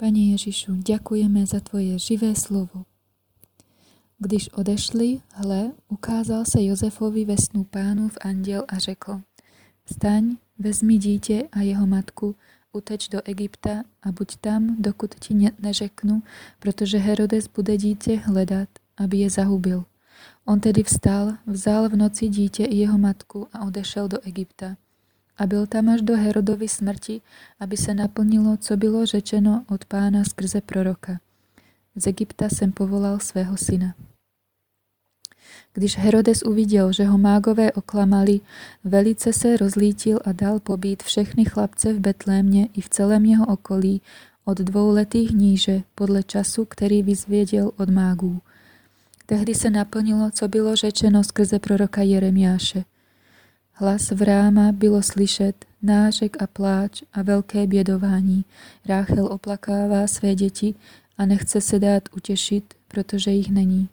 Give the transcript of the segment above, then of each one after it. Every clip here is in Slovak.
Pane Ježišu, ďakujeme za Tvoje živé slovo. Když odešli, hle, ukázal se Jozefovi ve snu pánův anděl a řekl, Staň, vezmi dítě a jeho matku, uteč do Egypta a buď tam, dokud ti neřeknu, protože Herodes bude dítě hledat, aby je zahubil. On tedy vstal, vzal v noci dítě i jeho matku a odešel do Egypta. A byl tam až do Herodovy smrti, aby se naplnilo, co bylo řečeno od pána skrze proroka. Z Egypta jsem povolal svého syna. Když Herodes uviděl, že ho mágové oklamali, velice se rozlítil a dal pobít všechny chlapce v Betlémě i v celém jeho okolí od dvouletých níže podle času, který vyzvěděl od mágů. Tehdy se naplnilo, co bylo řečeno skrze proroka Jeremiáše. Hlas v ráma bylo slyšet, nářek a pláč a velké bědování. Ráchel oplakává své děti a nechce se dát utěšit, protože jich není.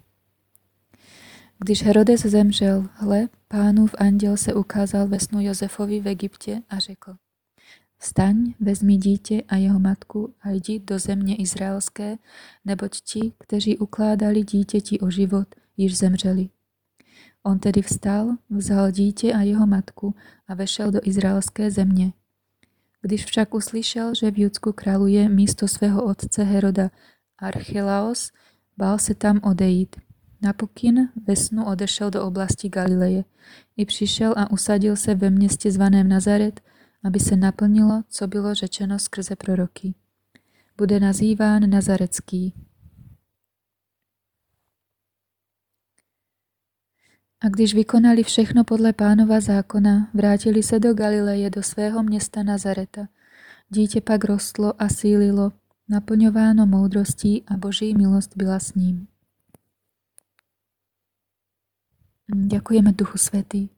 Když Herodes zemřel, hle, pánův anděl se ukázal ve snu Josefovi v Egyptě a řekl, Vstaň, vezmi dítě a jeho matku a jdi do země izraelské, neboť ti, kteří ukládali dítěti o život, již zemřeli. On tedy vstal, vzal dítě a jeho matku a vešel do izraelské země. Když však uslyšel, že v Judsku králuje místo svého otce Heroda Archelaos, bál se tam odejít. Napokyn ve snu odešel do oblasti Galileje. I přišel a usadil se ve městě zvaném Nazaret, aby se naplnilo, co bylo řečeno skrze proroky. Bude nazýván Nazarecký. A když vykonali všechno podle pánova zákona, vrátili se do Galileje, do svého města Nazareta. Dítě pak rostlo a sílilo, naplňováno moudrostí a boží milost byla s ním. Ďakujeme Duchu Svetý.